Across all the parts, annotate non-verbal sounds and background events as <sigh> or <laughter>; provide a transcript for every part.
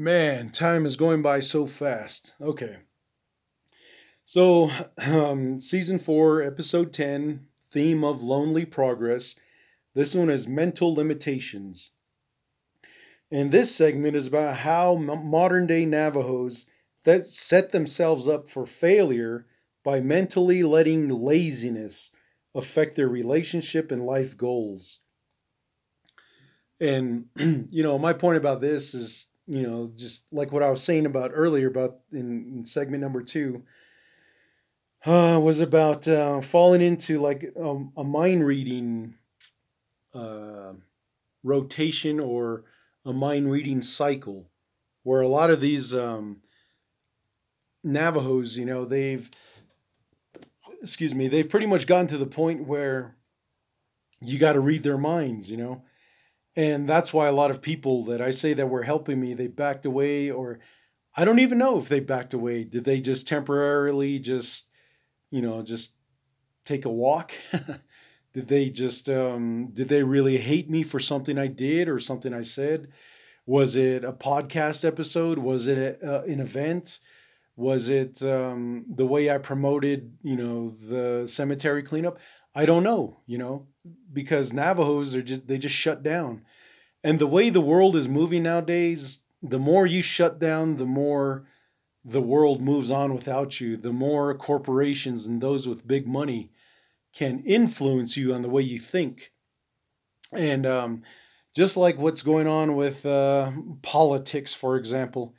Man, time is going by so fast. Okay. So, um, season four, episode 10, theme of lonely progress. This one is mental limitations. And this segment is about how modern day Navajos that set themselves up for failure by mentally letting laziness affect their relationship and life goals. And, <clears throat> you know, my point about this is, you know, just like what I was saying about earlier about in, in segment number two, uh, was about uh, falling into like um, a mind reading uh, rotation or a mind reading cycle where a lot of these um, Navajos, you know, they've, excuse me, they've pretty much gotten to the point where you got to read their minds, you know. And that's why a lot of people that I say that were helping me, they backed away, or I don't even know if they backed away. Did they just temporarily just, you know, just take a walk? <laughs> did they just, um, did they really hate me for something I did or something I said? Was it a podcast episode? Was it a, uh, an event? Was it um, the way I promoted, you know, the cemetery cleanup? I don't know, you know, because Navajos are just they just shut down. And the way the world is moving nowadays, the more you shut down, the more the world moves on without you. The more corporations and those with big money can influence you on the way you think. And um, just like what's going on with uh, politics, for example,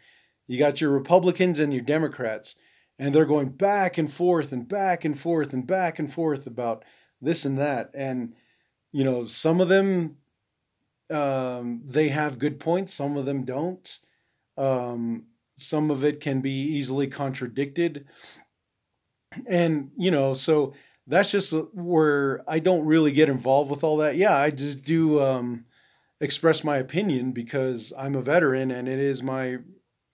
you got your Republicans and your Democrats, and they're going back and forth and back and forth and back and forth about this and that. And, you know, some of them, um, they have good points, some of them don't. Um, some of it can be easily contradicted. And, you know, so that's just where I don't really get involved with all that. Yeah, I just do um, express my opinion because I'm a veteran and it is my,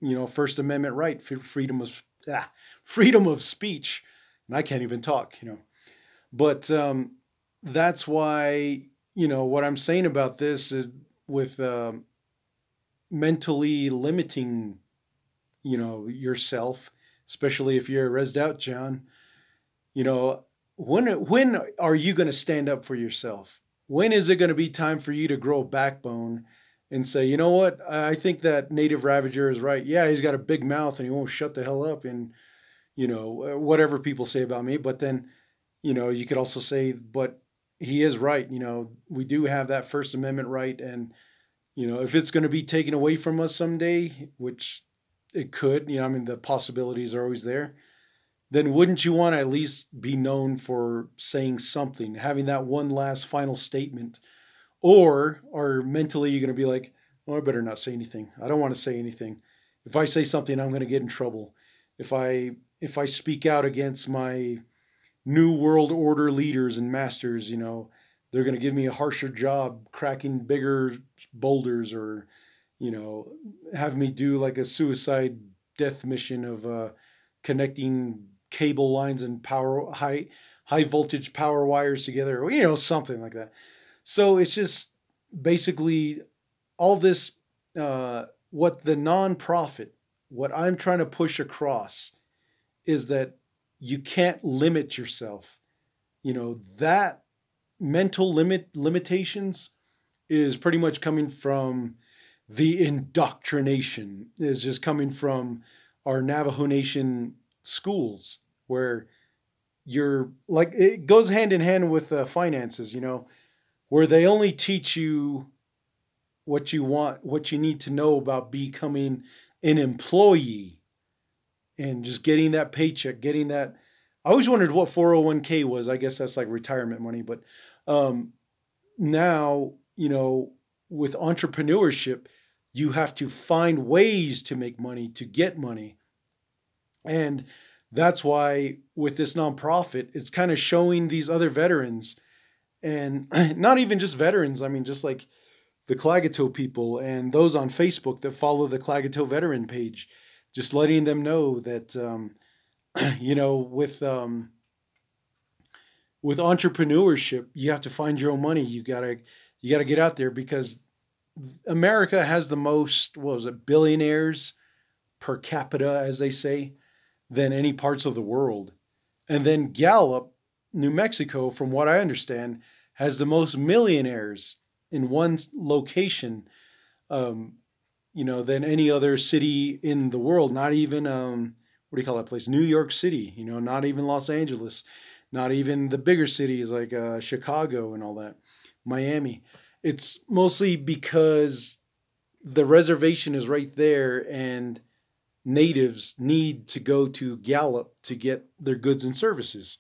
you know, First Amendment right, freedom of ah, freedom of speech. And I can't even talk, you know. But um, that's why, you know, what I'm saying about this is with uh, mentally limiting, you know, yourself, especially if you're rezzed out, John. You know, when when are you going to stand up for yourself? When is it going to be time for you to grow backbone and say, you know what, I think that native ravager is right. Yeah, he's got a big mouth and he won't shut the hell up and you know whatever people say about me. But then you know, you could also say, but he is right. You know, we do have that First Amendment right. And, you know, if it's going to be taken away from us someday, which it could, you know, I mean, the possibilities are always there, then wouldn't you want to at least be known for saying something, having that one last final statement? Or, or mentally, you're going to be like, oh, I better not say anything. I don't want to say anything. If I say something, I'm going to get in trouble. If I if I speak out against my new world order leaders and masters, you know, they're going to give me a harsher job cracking bigger boulders or, you know, have me do like a suicide death mission of uh, connecting cable lines and power high high voltage power wires together, or, you know, something like that. So it's just basically all this, uh, what the nonprofit, what I'm trying to push across is that you can't limit yourself. You know, that mental limit limitations is pretty much coming from the indoctrination is just coming from our Navajo Nation schools where you're like it goes hand in hand with uh, finances, you know, where they only teach you what you want, what you need to know about becoming an employee and just getting that paycheck, getting that. I always wondered what 401k was. I guess that's like retirement money, but um, now you know with entrepreneurship, you have to find ways to make money to get money, and that's why with this nonprofit, it's kind of showing these other veterans, and <clears throat> not even just veterans. I mean, just like the Klagetoh people and those on Facebook that follow the Klagetoh veteran page just letting them know that um, <clears throat> you know with um, with entrepreneurship you have to find your own money you gotta you gotta get out there because America has the most, what was it, billionaires per capita, as they say, than any parts of the world. And then Gallup, New Mexico, from what I understand, has the most millionaires in one location, um, you know, than any other city in the world. Not even, um, what do you call that place? New York City, you know, not even Los Angeles, not even the bigger cities like uh, Chicago and all that, Miami. It's mostly because the reservation is right there and natives need to go to Gallup to get their goods and services.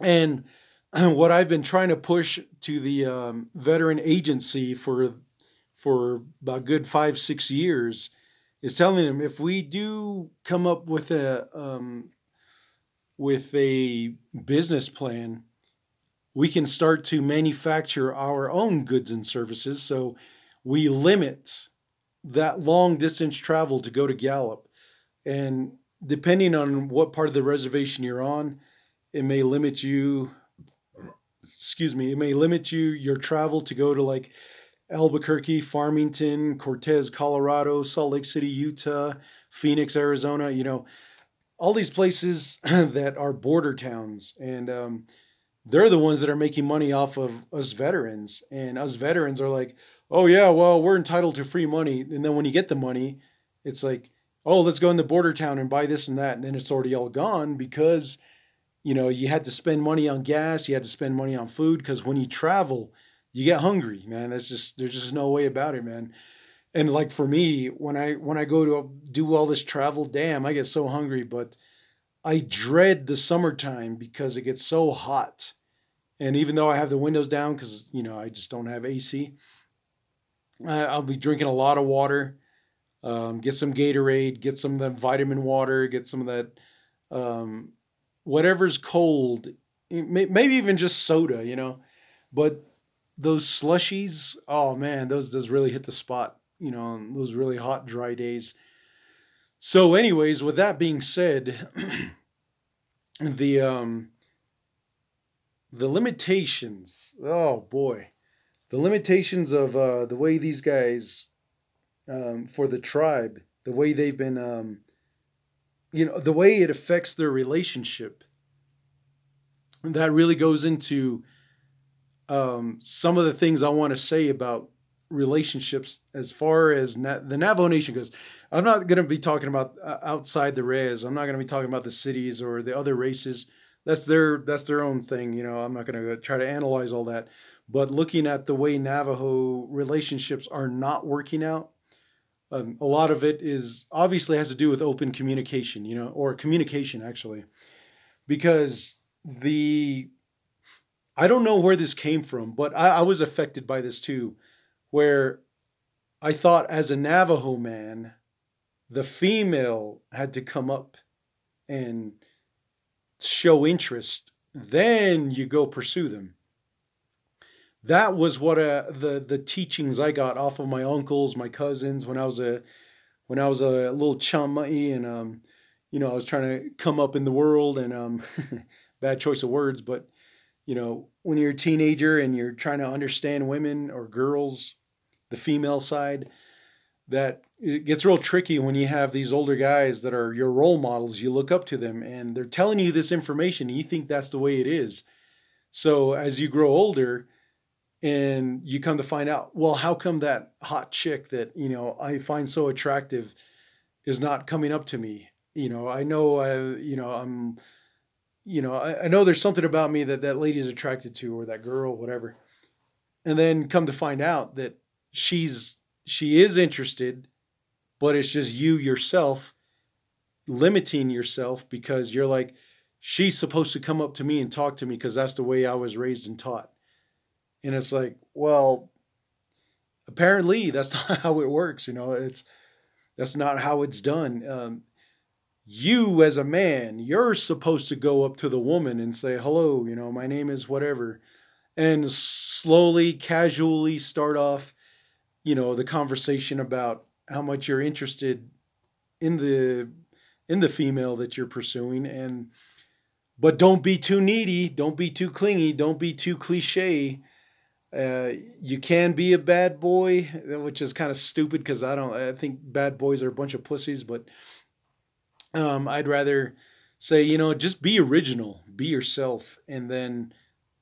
And <clears throat> what I've been trying to push to the um, veteran agency for for about good five six years is telling them if we do come up with a um, with a business plan, we can start to manufacture our own goods and services. So we limit that long distance travel to go to Gallup. And depending on what part of the reservation you're on, it may limit you, excuse me, it may limit you your travel to go to like Albuquerque, Farmington, Cortez, Colorado, Salt Lake City, Utah, Phoenix, Arizona, you know, all these places <clears throat> that are border towns. And um, they're the ones that are making money off of us veterans. And us veterans are like, oh yeah, well, we're entitled to free money. And then when you get the money, it's like, oh, let's go in the border town and buy this and that. And then it's already all gone because, you know, you had to spend money on gas, you had to spend money on food because when you travel, you get hungry, man. That's just there's just no way about it, man. And like for me, when I when I go to do all this travel, damn, I get so hungry, but I dread the summertime because it gets so hot. And even though I have the windows down because you know I just don't have AC, I'll be drinking a lot of water. Um, get some Gatorade, get some of that vitamin water, get some of that um, whatever's cold, maybe even just soda, you know. But those slushies, oh man, those does really hit the spot, you know, on those really hot, dry days. So, anyways, with that being said, <clears throat> the um, the limitations. Oh boy, the limitations of uh, the way these guys um, for the tribe, the way they've been, um, you know, the way it affects their relationship. That really goes into um, some of the things I want to say about relationships as far as Na- the Navajo Nation goes. I'm not going to be talking about uh, outside the res. I'm not going to be talking about the cities or the other races. That's their that's their own thing. You know, I'm not going to try to analyze all that. But looking at the way Navajo relationships are not working out, um, a lot of it is obviously has to do with open communication, you know, or communication actually, because the I don't know where this came from, but I, I was affected by this too, where I thought as a Navajo man, the female had to come up and show interest, then you go pursue them. That was what uh, the the teachings I got off of my uncles, my cousins when I was a when I was a little chummy and um, you know I was trying to come up in the world and um, <laughs> bad choice of words, but you know when you're a teenager and you're trying to understand women or girls, the female side, that it gets real tricky when you have these older guys that are your role models. You look up to them and they're telling you this information and you think that's the way it is. So as you grow older and you come to find out well how come that hot chick that you know i find so attractive is not coming up to me you know i know i you know i'm you know I, I know there's something about me that that lady is attracted to or that girl whatever. And then come to find out that she's she is interested but it's just you yourself limiting yourself because you're like she's supposed to come up to me and talk to me because that's the way i was raised and taught. And it's like well apparently that's <laughs> not how it works you know it's that's not how it's done. Um, you as a man you're supposed to go up to the woman and say hello you know my name is whatever and slowly casually start off you know the conversation about how much you're interested in the in the female that you're pursuing and but don't be too needy don't be too clingy don't be too cliche Uh, you can be a bad boy, which is kind of stupid because I don't. I think bad boys are a bunch of pussies, but um, I'd rather say, you know, just be original, be yourself, and then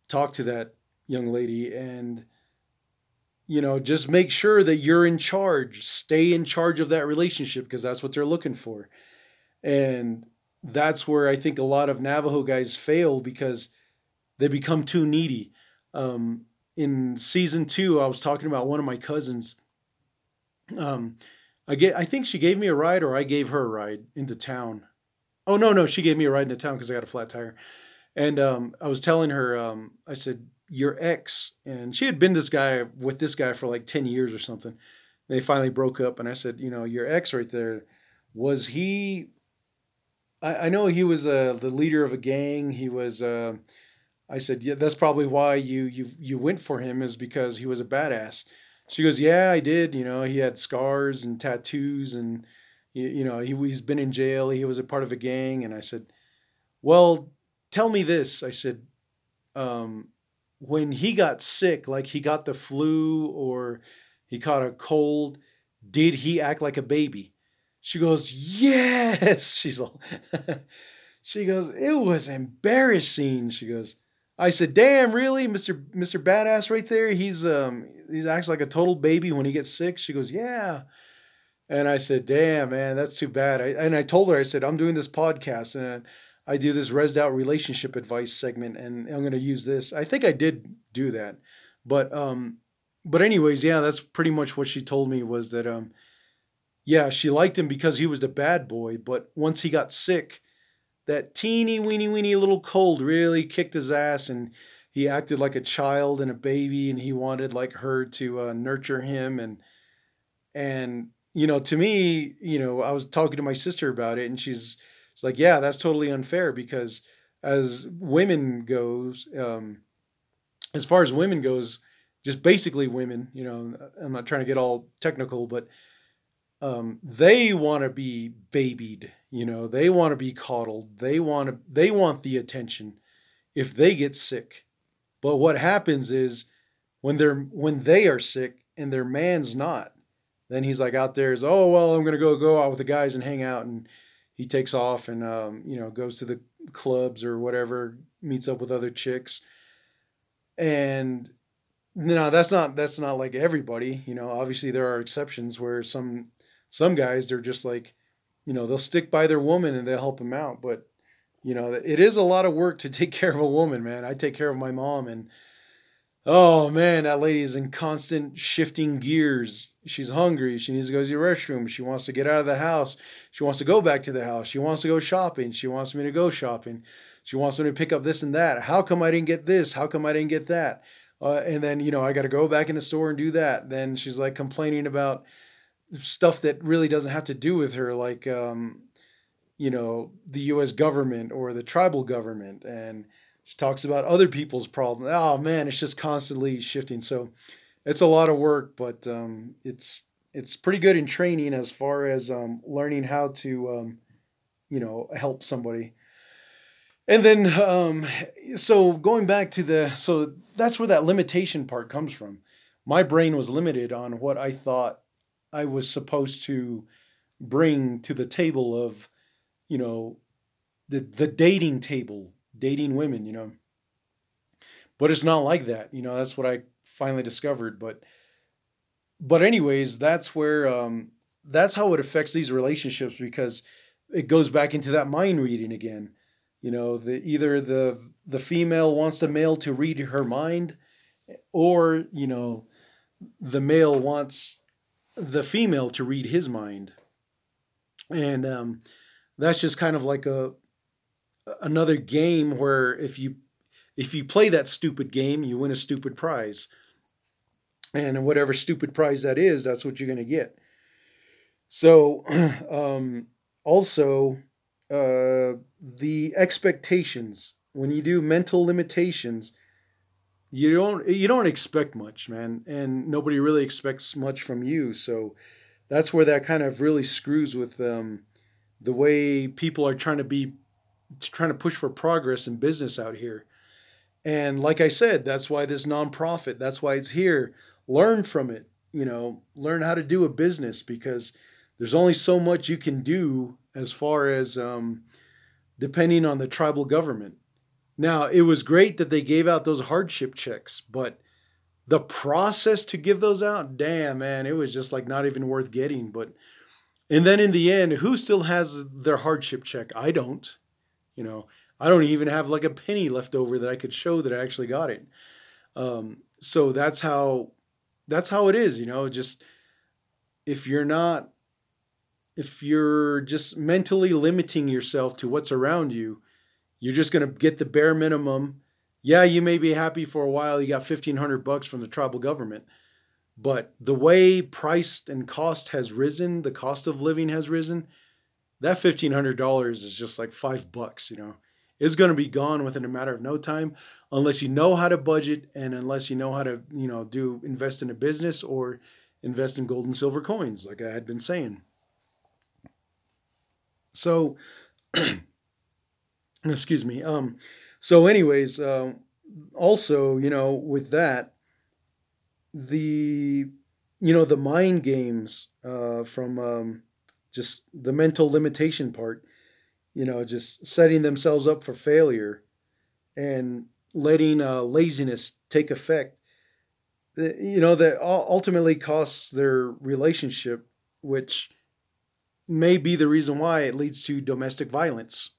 talk to that young lady and you know just make sure that you're in charge. Stay in charge of that relationship because that's what they're looking for. And that's where i think a lot of navajo guys fail because they become too needy. Um, in season two i was talking about one of my cousins um, I get I think she gave me a ride or I gave her a ride into town. Oh no, no, she gave me a ride into town because I got a flat tire. And um, I was telling her, um, I said, your ex, and she had been this guy with this guy for like 10 years or something. They finally broke up, and I said, you know, your ex right there, was he? I, I know he was uh, the leader of a gang. He was. Uh, I said, yeah, that's probably why you you you went for him is because he was a badass. She goes, yeah, I did. You know, he had scars and tattoos, and you, you know, he he's been in jail. He was a part of a gang, and I said, well, tell me this. I said, um, when he got sick, like he got the flu or he caught a cold, did he act like a baby? She goes, Yes. <laughs> She's all, <laughs> she goes, It was embarrassing. She goes, I said, Damn, really? Mr. Mr. Badass right there? He's um he's acts like a total baby when he gets sick. She goes, Yeah. And I said, Damn, man, that's too bad. I, and I told her, I said, I'm doing this podcast and I do this resed out relationship advice segment, and I'm going to use this. I think I did do that, but um, but anyways, yeah, that's pretty much what she told me was that um, yeah, she liked him because he was the bad boy, but once he got sick, that teeny weeny weeny little cold really kicked his ass, and he acted like a child and a baby, and he wanted like her to uh, nurture him, and and you know, to me, you know, I was talking to my sister about it, and she's it's like, yeah, that's totally unfair because as women goes, um, as far as women goes, just basically women, you know, I'm not trying to get all technical, but um, they want to be babied, you know, they want to be coddled, they want to, they want the attention if they get sick. But what happens is when they're when they are sick and their man's not, then he's like out there is oh well I'm gonna go go out with the guys and hang out and he takes off and um, you know goes to the clubs or whatever, meets up with other chicks, and no, that's not that's not like everybody. You know, obviously there are exceptions where some some guys they're just like, you know, they'll stick by their woman and they'll help them out, but you know, it is a lot of work to <laughs> take care of a woman, man. I take care of my mom and Oh man, that lady's in constant shifting gears. She's hungry. She needs to go to the restroom. She wants to get out of the house. She wants to go back to the house. She wants to go shopping. She wants me to go shopping. She wants me to pick up this and that. How come I didn't get this? How come I didn't get that? Uh, and then, you know, I got to go back in the store and do that. Then she's like complaining about stuff that really doesn't have to do with her, like, um, you know, the U.S. government or the tribal government. And, she talks about other people's problems. Oh man, it's just constantly shifting. So it's a lot of work, but um, it's it's pretty good in training as far as um, learning how to um, you know help somebody. And then um, so going back to the so that's where that limitation part comes from. My brain was limited on what I thought I was supposed to bring to the table of you know the the dating table dating women, you know. But it's not like that, you know. That's what I finally discovered. But, but anyways, that's where um, that's how it affects these relationships because it goes back into that mind reading again. You know, the either the the female wants the male to read her mind, or you know, the male wants the female to read his mind, and um, that's just kind of like a another game where if you if you play that stupid game, you win a stupid prize. And whatever stupid prize that is, that's what you're going to get. So, <clears throat> um, also, uh, the expectations when you do mental limitations, you don't you don't expect much, man, and nobody really expects much from you. So, that's where that kind of really screws with um, the way people are trying to be trying to push for progress in business out here. And like I said, that's why this nonprofit, that's why it's here. Learn from it, you know, learn how to do a business because there's only so much you can do as far as um, depending on the tribal government. Now, it was great that they gave out those hardship checks, but the process to give those out, damn, man, it was just like not even worth getting. But, and then in the end, who still has their hardship check? I don't. You know, I don't even have like a penny left over that I could show that I actually got it. Um, so that's how, that's how it is, you know, just if you're not if you're just mentally limiting yourself to what's around you, you're just going to get the bare minimum. Yeah, you may be happy for a while. You got 1500 bucks from the tribal government. But the way price and cost has risen, the cost of living has risen, that $1500 is just like 5 bucks, you know. It's going to be gone within a matter of no time unless you know how to budget and unless you know how to, you know, do invest in a business or invest in gold and silver coins like I had been saying. So, <clears throat> <clears throat> excuse me. Um, so, anyways, uh, also, you know, with that, the you know the mind games uh, from um, just the mental limitation part, you know, just setting themselves up for failure and letting uh, laziness take effect. You know that ultimately costs their relationship, which may be the reason why it leads to domestic violence.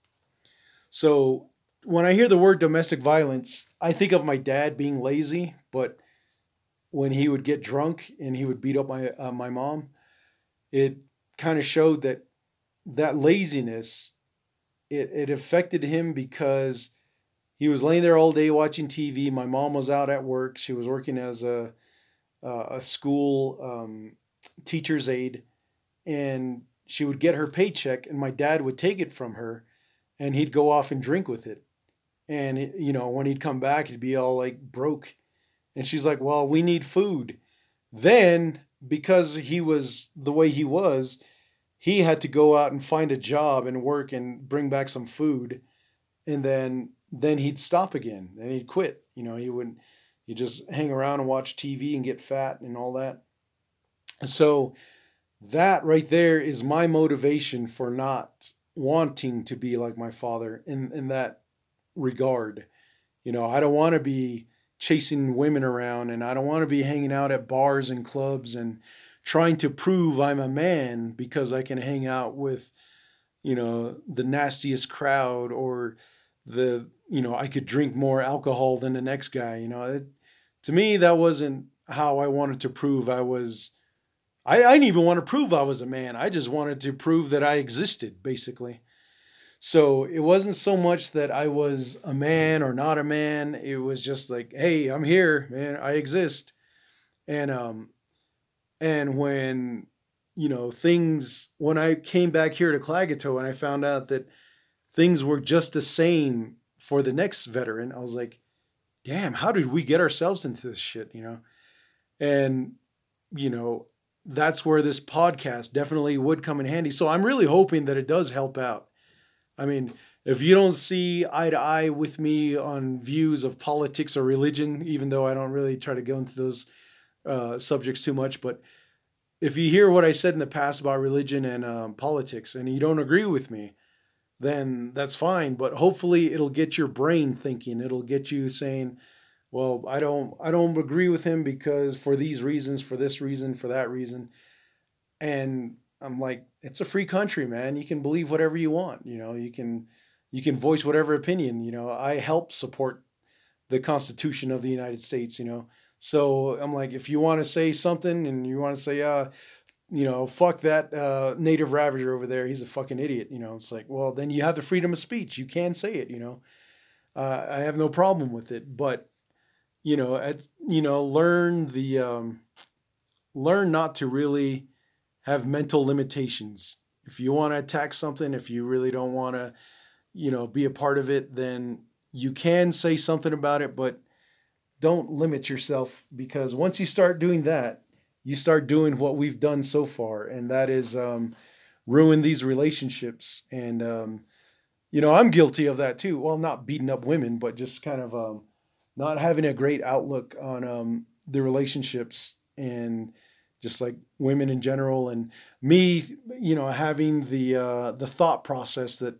So when I hear the word domestic violence, I think of my dad being lazy, but when he would get drunk and he would beat up my uh, my mom, it kind of showed that that laziness it it affected him because he was laying there all day watching TV. My mom was out at work; she was working as a a school um, teacher's aide, and she would get her paycheck and my dad would take it from her and he'd go off and drink with it. And, it, you know, when he'd come back, he'd be all like broke. And she's like, well, we need food. Then, because he was the way he was, he had to go out and find a job and work and bring back some food. And then, then he'd stop again. Then he'd quit. You know, he wouldn't, he'd just hang around and watch TV and get fat and all that. So, that right there is my motivation for not wanting to be like my father in in that regard. You know, I don't want to be chasing women around and I don't want to be hanging out at bars and clubs and trying to prove I'm a man because I can hang out with you know the nastiest crowd or the you know I could drink more alcohol than the next guy, you know. It, to me that wasn't how I wanted to prove I was I, I didn't even want to prove I was a man. I just wanted to prove that I existed, basically. So it wasn't so much that I was a man or not a man. It was just like, hey, I'm here, man. I exist. And um, and when you know things, when I came back here to Klagetoh and I found out that things were just the same for the next veteran, I was like, damn, how did we get ourselves into this shit? You know, and you know, that's where this podcast definitely would come in handy. So I'm really hoping that it does help out. I mean, if you don't see eye to eye with me on views of politics or religion, even though I don't really try to go into those uh, subjects too much, but if you hear what I said in the past about religion and um, politics and you don't agree with me, then that's fine. But hopefully, it'll get your brain thinking. It'll get you saying, well, I don't I don't agree with him because for these reasons, for this reason, for that reason. And I'm like, it's a free country, man. You can believe whatever you want, you know, you can you can voice whatever opinion, you know. I help support the Constitution of the United States, you know. So I'm like, if you want to say something and you want to say, uh, you know, fuck that uh, native ravager over there, he's a fucking idiot, you know. It's like, well, then you have the freedom of speech. You can say it, you know. Uh, I have no problem with it, but you know, at, you know, learn the um, learn not to really have mental limitations. If you want to attack something, if you really don't want to, you know, be a part of it, then you can say something about it, but don't limit yourself because once you start doing that, you start doing what we've done so far, and that is um, ruin these relationships. And um, you know, I'm guilty of that too. Well, not beating up women, but just kind of um, not having a great outlook on um, the relationships and just like women in general and me you know having the uh, the thought process that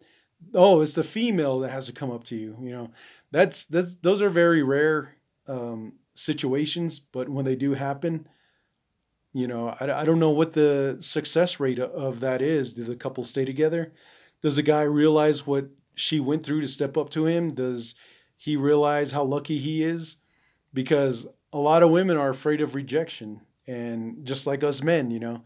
oh it's the female that has to come up to you you know? That's that's those are very rare um, situations but when they do happen you know I, I don't know what the success rate of that is. Do the couple stay together? Does the guy realize what she went through to step up to him? Does he realize how lucky he is because a lot of women are afraid of rejection and just like us men, you know.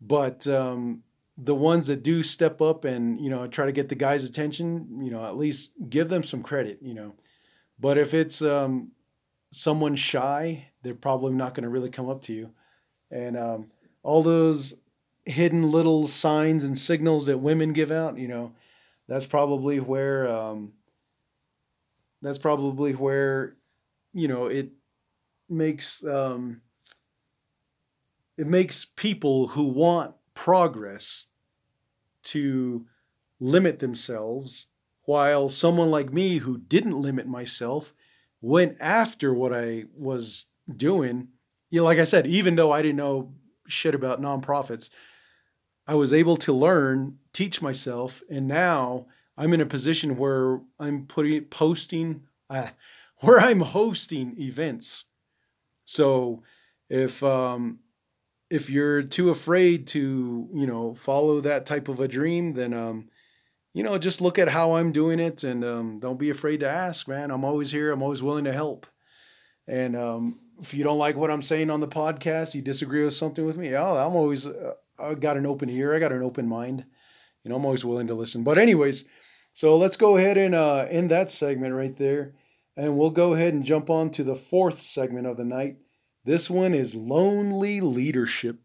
But um, the ones that do step up and you know try to get the guy's attention, you know, at least give them some credit, you know. But if it's um, someone shy, they're probably not going to really come up to you. And um, all those hidden little signs and signals that women give out, you know, that's probably where um, that's probably where you know it makes um, it makes people who want progress to limit themselves while someone like me who didn't limit myself went after what I was doing. You know, like I said, even though I didn't know shit about nonprofits, I was able to learn, teach myself, and now I'm in a position where I'm putting posting uh, where I'm hosting events. So if um, if you're too afraid to, you know, follow that type of a dream, then, um, you know, just look at how I'm doing it and um, don't be afraid to ask, man. I'm always here. I'm always willing to help. And um, if you don't like what I'm saying on the podcast, you disagree with something with me, oh, I'm always, uh, I got an open ear. I got an open mind. You know, I'm always willing to listen. But, anyways, so let's go ahead and uh, end that segment right there. And we'll go ahead and jump on to the fourth segment of the night this one is Lonely Leadership.